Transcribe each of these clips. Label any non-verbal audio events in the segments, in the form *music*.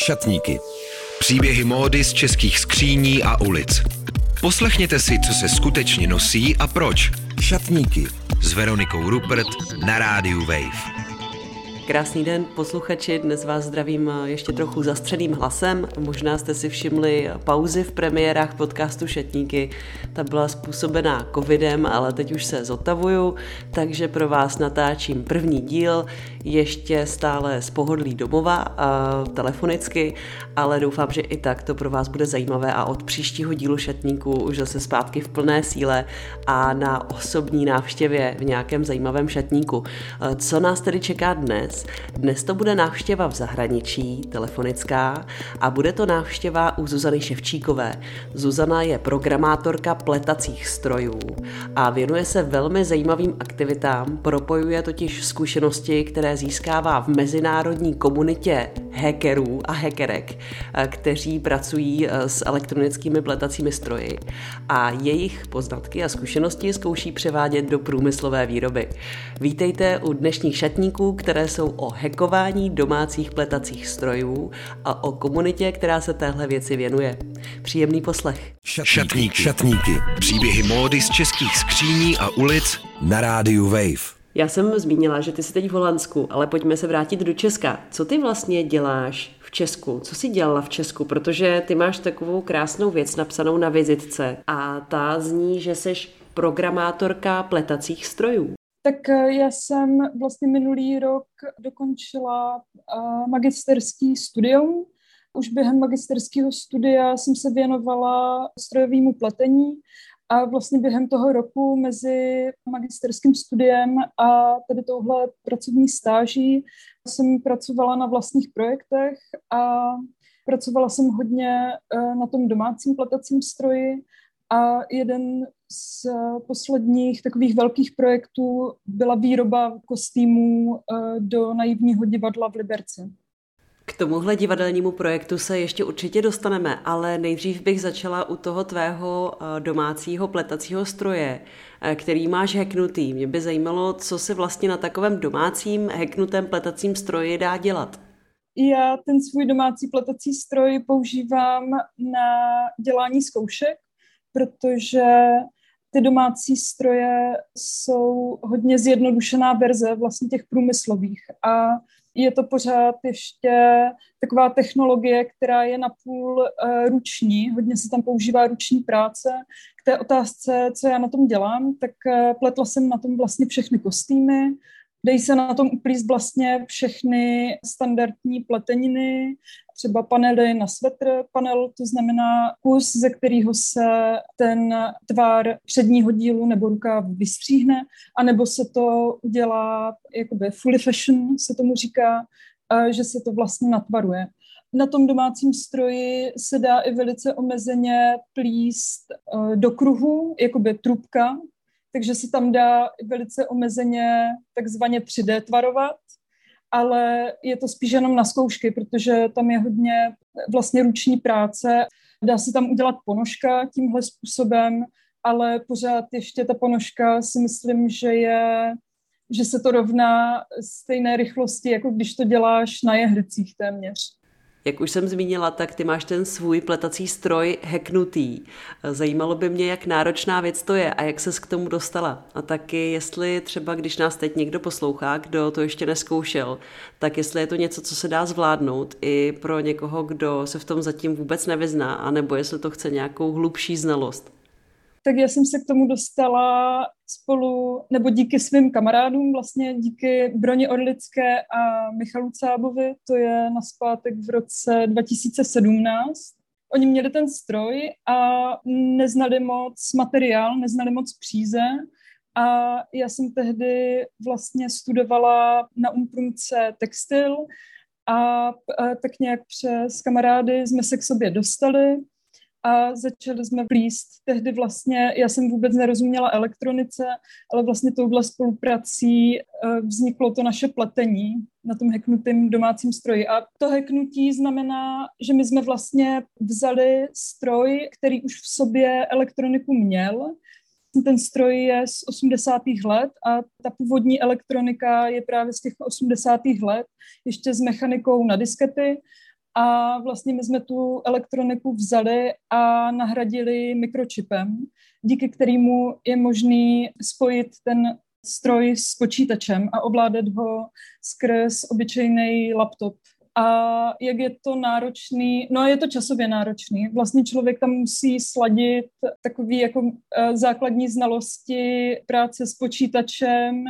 Šatníky. Příběhy módy z českých skříní a ulic. Poslechněte si, co se skutečně nosí a proč. Šatníky s Veronikou Rupert na rádiu Wave. Krásný den, posluchači. Dnes vás zdravím ještě trochu zastřeným hlasem. Možná jste si všimli pauzy v premiérách podcastu Šatníky. Ta byla způsobená covidem, ale teď už se zotavuju, takže pro vás natáčím první díl, ještě stále z pohodlí domova a telefonicky, ale doufám, že i tak to pro vás bude zajímavé a od příštího dílu Šatníku už zase zpátky v plné síle a na osobní návštěvě v nějakém zajímavém šatníku. Co nás tedy čeká dnes? Dnes to bude návštěva v zahraničí, telefonická, a bude to návštěva u Zuzany Ševčíkové. Zuzana je programátorka pletacích strojů a věnuje se velmi zajímavým aktivitám, propojuje totiž zkušenosti, které získává v mezinárodní komunitě hackerů a hackerek, kteří pracují s elektronickými pletacími stroji a jejich poznatky a zkušenosti zkouší převádět do průmyslové výroby. Vítejte u dnešních šatníků, které jsou o hekování domácích pletacích strojů a o komunitě, která se téhle věci věnuje. Příjemný poslech. Šatníky. Šatníky. Příběhy módy z českých skříní a ulic na rádiu Wave. Já jsem zmínila, že ty jsi teď v Holandsku, ale pojďme se vrátit do Česka. Co ty vlastně děláš v Česku? Co jsi dělala v Česku? Protože ty máš takovou krásnou věc napsanou na vizitce a ta zní, že jsi programátorka pletacích strojů. Tak eh, já jsem vlastně minulý rok dokončila eh, magisterský studium. Už během magisterského studia jsem se věnovala strojovému pletení a vlastně během toho roku mezi magisterským studiem a tady touhle pracovní stáží jsem pracovala na vlastních projektech a pracovala jsem hodně eh, na tom domácím pletacím stroji a jeden z posledních takových velkých projektů byla výroba kostýmů eh, do naivního divadla v Liberci. K tomuhle divadelnímu projektu se ještě určitě dostaneme, ale nejdřív bych začala u toho tvého eh, domácího pletacího stroje, eh, který máš heknutý. Mě by zajímalo, co se vlastně na takovém domácím heknutém pletacím stroji dá dělat. Já ten svůj domácí pletací stroj používám na dělání zkoušek, protože ty domácí stroje jsou hodně zjednodušená verze vlastně těch průmyslových a je to pořád ještě taková technologie, která je napůl uh, ruční, hodně se tam používá ruční práce. K té otázce, co já na tom dělám, tak uh, pletla jsem na tom vlastně všechny kostýmy, Dají se na tom uplíst vlastně všechny standardní pleteniny, třeba panely na svetr. Panel to znamená kus, ze kterého se ten tvar předního dílu nebo ruka vystříhne, anebo se to udělá jakoby fully fashion, se tomu říká, že se to vlastně natvaruje. Na tom domácím stroji se dá i velice omezeně plíst e, do kruhu, jakoby trubka, takže se tam dá velice omezeně takzvaně 3D tvarovat, ale je to spíš jenom na zkoušky, protože tam je hodně vlastně ruční práce. Dá se tam udělat ponožka tímhle způsobem, ale pořád ještě ta ponožka si myslím, že je že se to rovná stejné rychlosti, jako když to děláš na jehlicích téměř. Jak už jsem zmínila, tak ty máš ten svůj pletací stroj heknutý. Zajímalo by mě, jak náročná věc to je a jak ses k tomu dostala. A taky, jestli třeba, když nás teď někdo poslouchá, kdo to ještě neskoušel, tak jestli je to něco, co se dá zvládnout i pro někoho, kdo se v tom zatím vůbec nevyzná, anebo jestli to chce nějakou hlubší znalost tak já jsem se k tomu dostala spolu, nebo díky svým kamarádům, vlastně díky Broně Orlické a Michalu Cábovi, to je na zpátek v roce 2017. Oni měli ten stroj a neznali moc materiál, neznali moc příze a já jsem tehdy vlastně studovala na Umprumce textil a tak nějak přes kamarády jsme se k sobě dostali a začali jsme plíst. Tehdy vlastně, já jsem vůbec nerozuměla elektronice, ale vlastně touhle spoluprací eh, vzniklo to naše pletení na tom heknutém domácím stroji. A to heknutí znamená, že my jsme vlastně vzali stroj, který už v sobě elektroniku měl, ten stroj je z 80. let a ta původní elektronika je právě z těch 80. let, ještě s mechanikou na diskety a vlastně my jsme tu elektroniku vzali a nahradili mikročipem, díky kterému je možný spojit ten stroj s počítačem a ovládat ho skrz obyčejný laptop. A jak je to náročný? No je to časově náročný. Vlastně člověk tam musí sladit takový jako uh, základní znalosti práce s počítačem,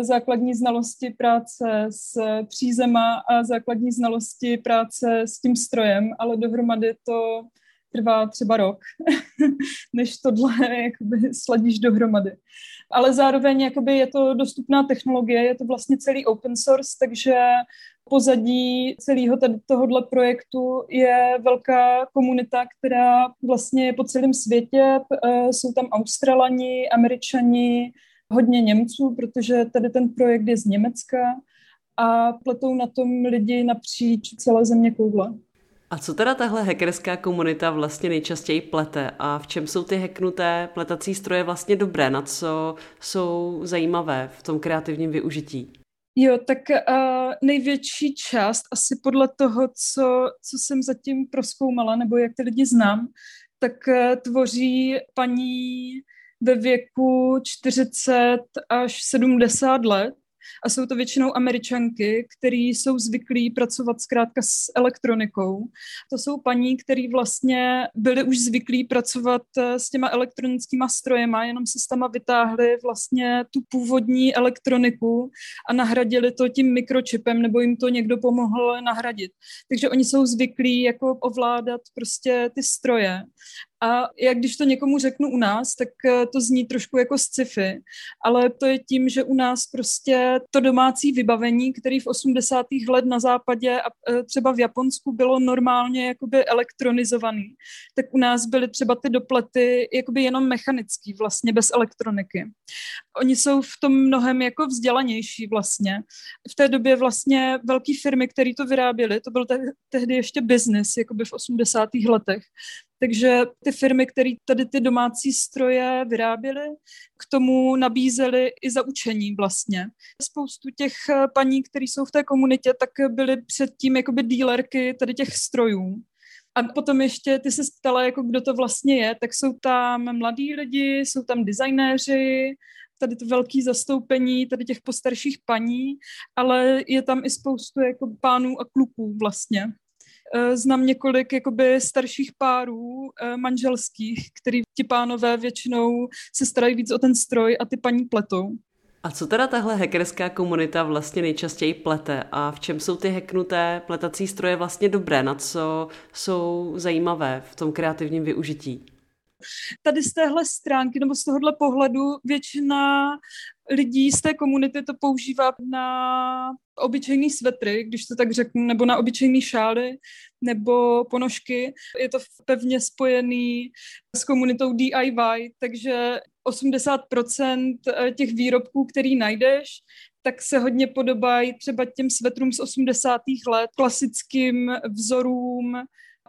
základní znalosti práce s přízema a základní znalosti práce s tím strojem, ale dohromady to trvá třeba rok, *laughs* než tohle *laughs* jakoby sladíš dohromady. Ale zároveň jakoby je to dostupná technologie, je to vlastně celý open source, takže pozadí celého tohohle projektu je velká komunita, která vlastně je po celém světě. E, jsou tam Australani, Američani, hodně Němců, protože tady ten projekt je z Německa a pletou na tom lidi napříč celé země koule. A co teda tahle hackerská komunita vlastně nejčastěji plete a v čem jsou ty hacknuté pletací stroje vlastně dobré, na co jsou zajímavé v tom kreativním využití? Jo, tak uh, největší část, asi podle toho, co, co jsem zatím proskoumala, nebo jak ty lidi znám, tak uh, tvoří paní ve věku 40 až 70 let, a jsou to většinou američanky, které jsou zvyklí pracovat zkrátka s elektronikou. To jsou paní, které vlastně byly už zvyklí pracovat eh, s těma elektronickými strojema, jenom si s tama vytáhli vlastně tu původní elektroniku a nahradili to tím mikročipem, nebo jim to někdo pomohl nahradit. Takže oni jsou zvyklí jako ovládat prostě ty stroje a jak když to někomu řeknu u nás, tak eh, to zní trošku jako sci-fi, ale to je tím, že u nás prostě to domácí vybavení, který v 80. let na západě a eh, třeba v Japonsku bylo normálně jakoby elektronizovaný, tak u nás byly třeba ty doplety jakoby jenom mechanický, vlastně bez elektroniky. Oni jsou v tom mnohem jako vzdělanější vlastně. V té době vlastně velké firmy, které to vyráběly, to byl te- tehdy ještě business, jakoby v 80. letech, takže ty firmy, které tady ty domácí stroje vyráběly, k tomu nabízely i za učení vlastně. Spoustu těch eh, paní, které jsou v té komunitě, tak byly předtím jakoby dílerky tady těch strojů. A potom ještě, ty se ptala, jako kdo to vlastně je, tak jsou tam mladí lidi, jsou tam designéři, tady to velké zastoupení tady těch postarších paní, ale je tam i spoustu jako pánů a kluků vlastně. Eh, znám několik jakoby starších párů eh, manželských, který ti pánové většinou se starají víc o ten stroj a ty paní pletou. A co teda tahle hackerská komunita vlastně nejčastěji plete a v čem jsou ty hacknuté pletací stroje vlastně dobré, na co jsou zajímavé v tom kreativním využití? Tady z téhle stránky nebo z tohohle pohledu většina lidí z té komunity to používá na obyčejný svetry, když to tak řeknu, nebo na obyčejný šály, nebo ponožky. Je to pevně spojený s komunitou DIY, takže 80% těch výrobků, který najdeš, tak se hodně podobají třeba těm svetrům z 80. let, klasickým vzorům,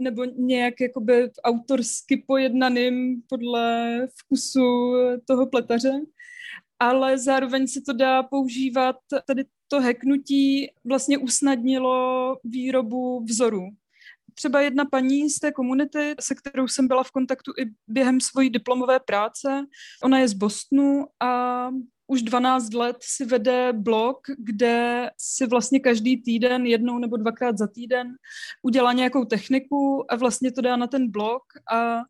nebo nějak jakoby autorsky pojednaným podle vkusu toho pletaře ale zároveň se to dá používat, tady to heknutí vlastně usnadnilo výrobu vzorů. Třeba jedna paní z té komunity, se kterou jsem byla v kontaktu i během svojí diplomové práce, ona je z Bostonu a už 12 let si vede blog, kde si vlastně každý týden, jednou nebo dvakrát za týden, udělá nějakou techniku a vlastně to dá na ten blog a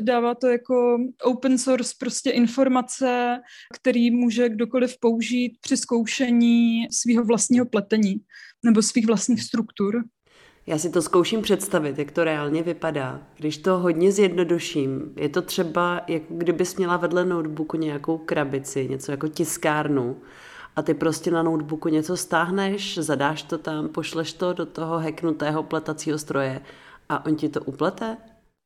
dává to jako open source prostě informace, který může kdokoliv použít při zkoušení svého vlastního pletení nebo svých vlastních struktur. Já si to zkouším představit, jak to reálně vypadá. Když to hodně zjednoduším, je to třeba, jako kdybys měla vedle notebooku nějakou krabici, něco jako tiskárnu a ty prostě na notebooku něco stáhneš, zadáš to tam, pošleš to do toho hacknutého pletacího stroje a on ti to uplete?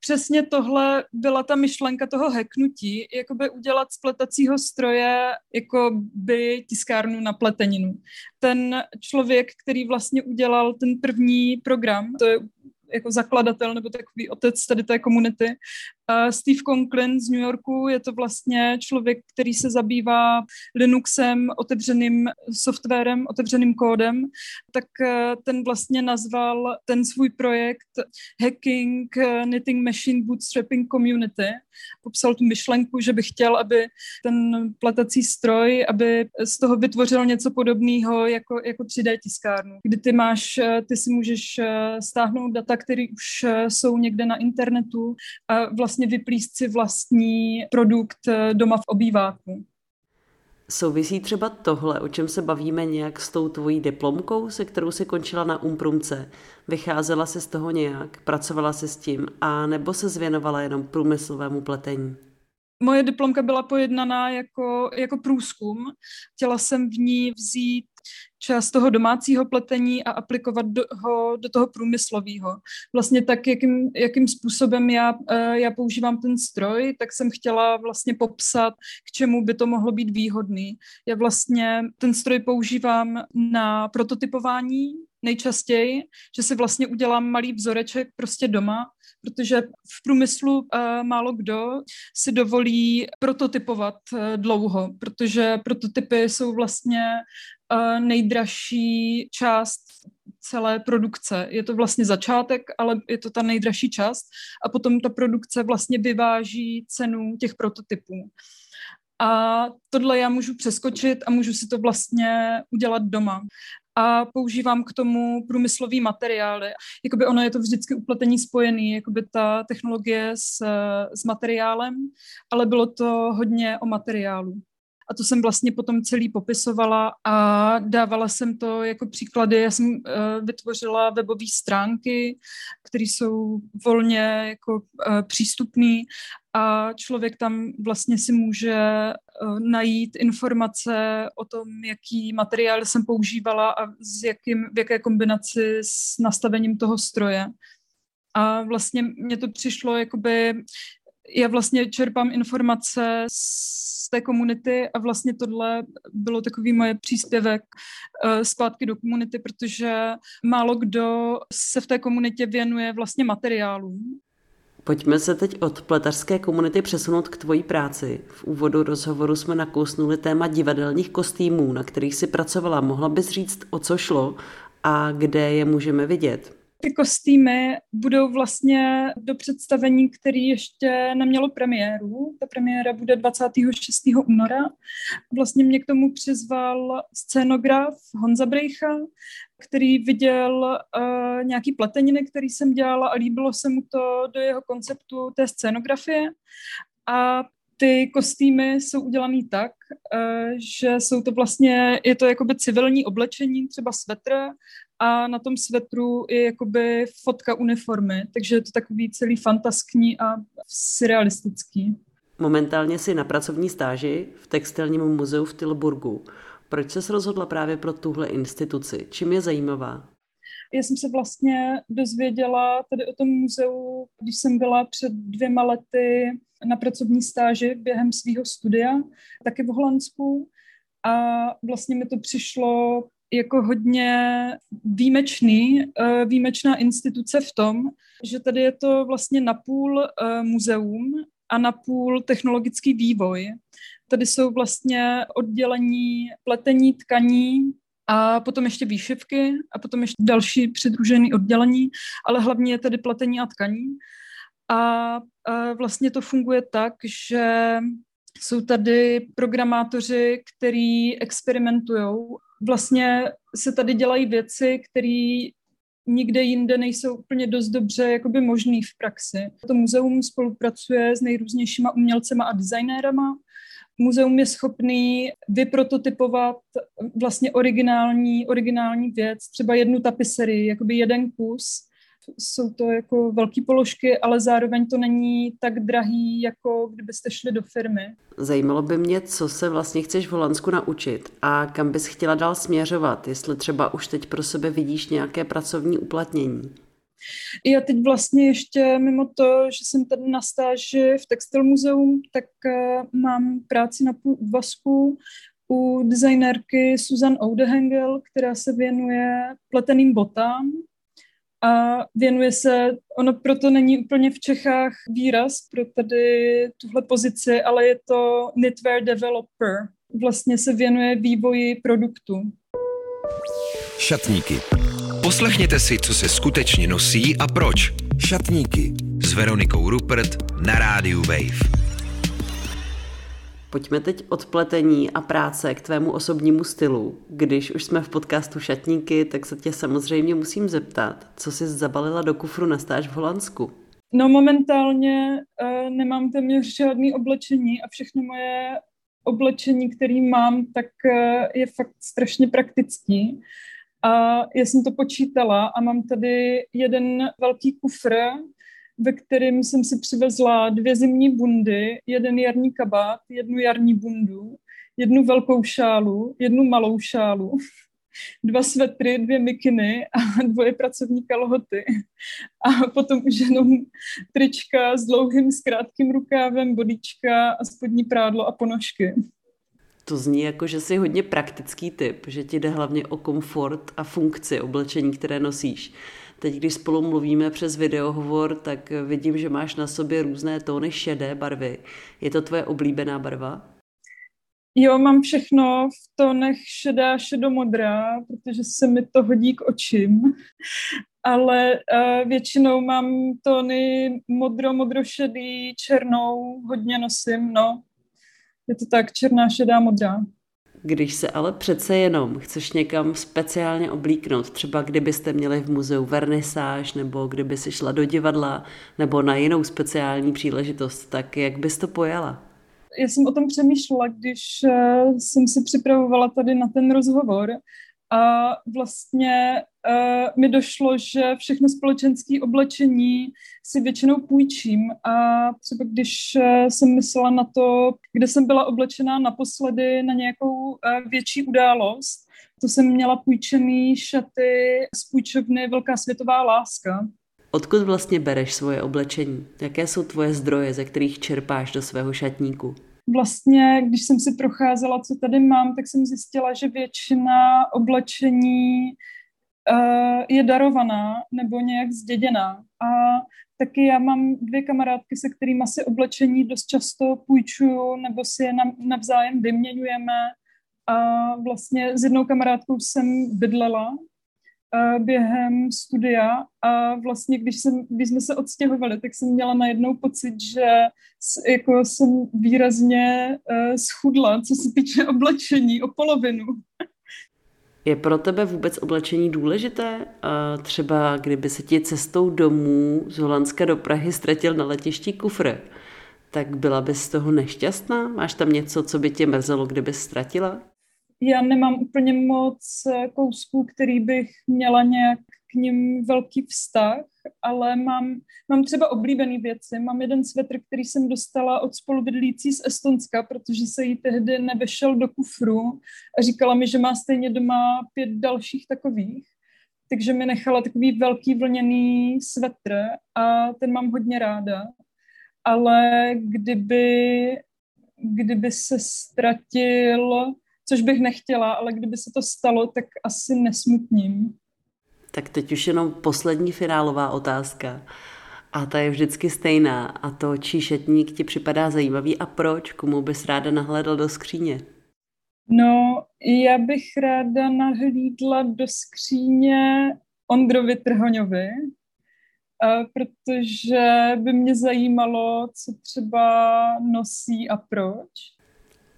Přesně tohle byla ta myšlenka toho heknutí, jakoby udělat z pletacího stroje jako by tiskárnu na pleteninu. Ten člověk, který vlastně udělal ten první program, to je jako zakladatel nebo takový otec tady té komunity, Steve Conklin z New Yorku, je to vlastně člověk, který se zabývá Linuxem, otevřeným softwarem, otevřeným kódem, tak eh, ten vlastně nazval ten svůj projekt Hacking eh, Knitting Machine Bootstrapping Community. Popsal tu myšlenku, že by chtěl, aby ten pletací stroj, aby z toho vytvořil něco podobného jako, jako 3D tiskárnu, kdy ty máš, eh, ty si můžeš stáhnout data, které už jsou někde na internetu a vlastně vlastně vyplíst si vlastní produkt eh, doma v obýváku. Souvisí třeba tohle, o čem se bavíme nějak s tou tvojí diplomkou, se kterou si končila na Umprumce? Vycházela se z toho nějak, pracovala se s tím, a nebo se zvěnovala jenom průmyslovému pletení? Moje diplomka byla pojednaná jako, jako průzkum. Chtěla jsem v ní vzít část toho domácího pletení a aplikovat do, ho do toho průmyslového. Vlastně tak, jakým, jakým způsobem já, eh, já používám ten stroj, tak jsem chtěla vlastně popsat, k čemu by to mohlo být výhodný. Já vlastně ten stroj používám na prototypování nejčastěji, že si vlastně udělám malý vzoreček prostě doma, protože v průmyslu uh, málo kdo si dovolí prototypovat uh, dlouho, protože prototypy jsou vlastně uh, nejdražší část celé produkce. Je to vlastně začátek, ale je to ta nejdražší část a potom ta produkce vlastně vyváží cenu těch prototypů. A tohle já můžu přeskočit a můžu si to vlastně udělat doma a používám k tomu průmyslový materiály. Jakoby ono je to vždycky upletení spojený, jakoby ta technologie s, s materiálem, ale bylo to hodně o materiálu. A to jsem vlastně potom celý popisovala a dávala jsem to jako příklady. Já jsem uh, vytvořila webové stránky, které jsou volně jako uh, přístupné a člověk tam vlastně si může uh, najít informace o tom, jaký materiál jsem používala a s jakým, v jaké kombinaci s nastavením toho stroje. A vlastně mně to přišlo, jakoby já vlastně čerpám informace z té komunity a vlastně tohle bylo takový moje příspěvek uh, zpátky do komunity, protože málo kdo se v té komunitě věnuje vlastně materiálům. Pojďme se teď od pletařské komunity přesunout k tvojí práci. V úvodu rozhovoru jsme nakousnuli téma divadelních kostýmů, na kterých si pracovala. Mohla bys říct, o co šlo a kde je můžeme vidět? ty kostýmy budou vlastně do představení, který ještě nemělo premiéru. Ta premiéra bude 26. února. Vlastně mě k tomu přizval scénograf Honza Brejcha, který viděl uh, nějaký pleteniny, který jsem dělala a líbilo se mu to do jeho konceptu té scénografie. A ty kostýmy jsou udělané tak, uh, že jsou to vlastně, je to jakoby civilní oblečení, třeba svetr a na tom svetru je jakoby fotka uniformy, takže je to takový celý fantaskní a surrealistický. Momentálně si na pracovní stáži v textilním muzeu v Tilburgu. Proč se rozhodla právě pro tuhle instituci? Čím je zajímavá? Já jsem se vlastně dozvěděla tady o tom muzeu, když jsem byla před dvěma lety na pracovní stáži během svého studia, taky v Holandsku. A vlastně mi to přišlo jako hodně výjimečný, eh, výjimečná instituce v tom, že tady je to vlastně napůl eh, muzeum a napůl technologický vývoj. Tady jsou vlastně oddělení pletení tkaní a potom ještě výšivky a potom ještě další přidružené oddělení, ale hlavně je tady pletení a tkaní. A eh, vlastně to funguje tak, že jsou tady programátoři, kteří experimentují vlastně se tady dělají věci, které nikde jinde nejsou úplně dost dobře jakoby možný v praxi. To muzeum spolupracuje s nejrůznějšíma umělcema a designérama. Muzeum je schopný vyprototypovat vlastně originální, originální věc, třeba jednu tapiserii, jakoby jeden kus, jsou to jako velké položky, ale zároveň to není tak drahý, jako kdybyste šli do firmy. Zajímalo by mě, co se vlastně chceš v Holandsku naučit a kam bys chtěla dál směřovat, jestli třeba už teď pro sebe vidíš nějaké pracovní uplatnění. Já teď vlastně ještě mimo to, že jsem tady na stáži v Textil muzeum, tak uh, mám práci na půl úvazku u designérky Susan Oudehengel, která se věnuje pleteným botám a věnuje se, ono proto není úplně v Čechách výraz pro tady tuhle pozici, ale je to knitwear developer. Vlastně se věnuje vývoji produktu. Šatníky. Poslechněte si, co se skutečně nosí a proč. Šatníky s Veronikou Rupert na rádiu Wave. Pojďme teď od pletení a práce k tvému osobnímu stylu. Když už jsme v podcastu Šatníky, tak se tě samozřejmě musím zeptat, co jsi zabalila do kufru na stáž v Holandsku? No momentálně uh, nemám téměř žádný oblečení a všechno moje oblečení, který mám, tak uh, je fakt strašně praktický. A já jsem to počítala a mám tady jeden velký kufr, ve kterém jsem si přivezla dvě zimní bundy, jeden jarní kabát, jednu jarní bundu, jednu velkou šálu, jednu malou šálu, *laughs* dva svetry, dvě mikiny a *laughs* dvoje pracovní kalhoty. A potom už jenom trička s dlouhým, s krátkým rukávem, bodíčka a spodní prádlo a ponožky. To zní jako, že jsi hodně praktický typ, že ti jde hlavně o komfort a funkci oblečení, které nosíš. Teď, když spolu mluvíme přes videohovor, tak vidím, že máš na sobě různé tóny šedé barvy. Je to tvoje oblíbená barva? Jo, mám všechno v tónech šedá, šedomodrá, protože se mi to hodí k očím. *laughs* Ale uh, většinou mám tóny modro, modrošedý, černou, hodně nosím, no. Je to tak, černá, šedá, modrá. Když se ale přece jenom chceš někam speciálně oblíknout, třeba kdybyste měli v muzeu vernisáž, nebo kdyby si šla do divadla, nebo na jinou speciální příležitost, tak jak bys to pojala? Já jsem o tom přemýšlela, když eh, jsem si připravovala tady na ten rozhovor a vlastně uh, mi došlo, že všechno společenské oblečení si většinou půjčím a třeba když uh, jsem myslela na to, kde jsem byla oblečená naposledy na nějakou uh, větší událost, to jsem měla půjčený šaty z půjčovny Velká světová láska. Odkud vlastně bereš svoje oblečení? Jaké jsou tvoje zdroje, ze kterých čerpáš do svého šatníku? Vlastně, když jsem si procházela, co tady mám, tak jsem zjistila, že většina oblečení uh, je darovaná nebo nějak zděděná. A taky já mám dvě kamarádky, se kterými si oblečení dost často půjčuju nebo si je navzájem vyměňujeme. A vlastně s jednou kamarádkou jsem bydlela během studia a vlastně, když, jsem, když jsme se odstěhovali, tak jsem měla najednou pocit, že jako jsem výrazně uh, schudla, co se týče *laughs* oblečení, o polovinu. Je pro tebe vůbec oblečení důležité? Třeba kdyby se ti cestou domů z Holandska do Prahy ztratil na letišti kufr, tak byla bys z toho nešťastná? Máš tam něco, co by tě mrzelo, kdyby ztratila? Já nemám úplně moc eh, kousků, který bych měla nějak k ním velký vztah, ale mám, mám třeba oblíbené věci. Mám jeden svetr, který jsem dostala od spolubydlící z Estonska, protože se jí tehdy nevešel do kufru a říkala mi, že má stejně doma pět dalších takových. Takže mi nechala takový velký vlněný svetr a ten mám hodně ráda. Ale kdyby, kdyby se ztratil což bych nechtěla, ale kdyby se to stalo, tak asi nesmutním. Tak teď už jenom poslední finálová otázka. A ta je vždycky stejná. A to, čí šetník ti připadá zajímavý a proč? Komu bys ráda nahlédl do skříně? No, já bych ráda nahlídla do skříně Ondrovi Trhoňovi, protože by mě zajímalo, co třeba nosí a proč.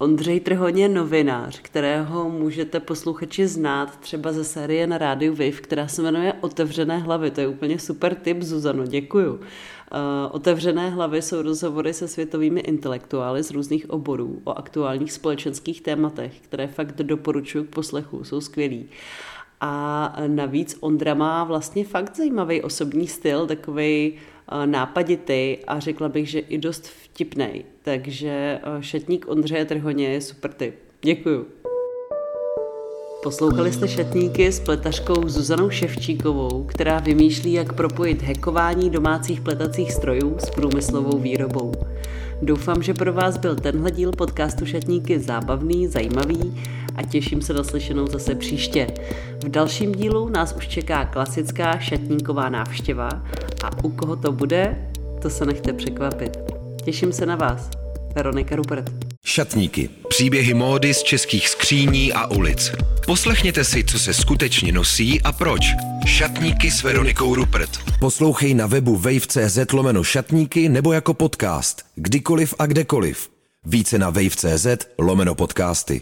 Ondřej Trhoň je novinář, kterého můžete posluchači znát třeba ze série na rádiu Wave, která se jmenuje Otevřené hlavy. To je úplně super tip, Zuzano, děkuju. Uh, Otevřené hlavy jsou rozhovory se světovými intelektuály z různých oborů o aktuálních společenských tématech, které fakt doporučuji k poslechu, jsou skvělý. A navíc Ondra má vlastně fakt zajímavý osobní styl, takový nápaditý a řekla bych, že i dost vtipný. Takže šatník Ondřeje Trhoně je super tip. Děkuju. Poslouchali jste šatníky s pletařkou Zuzanou Ševčíkovou, která vymýšlí, jak propojit hekování domácích pletacích strojů s průmyslovou výrobou. Doufám, že pro vás byl tenhle díl podcastu Šatníky zábavný, zajímavý a těším se na slyšenou zase příště. V dalším dílu nás už čeká klasická šatníková návštěva a u koho to bude, to se nechte překvapit. Těším se na vás. Veronika Rupert. Šatníky. Příběhy módy z českých skříní a ulic. Poslechněte si, co se skutečně nosí a proč. Šatníky s Veronikou Rupert. Poslouchej na webu wave.cz lomeno šatníky nebo jako podcast. Kdykoliv a kdekoliv. Více na wave.cz lomeno podcasty.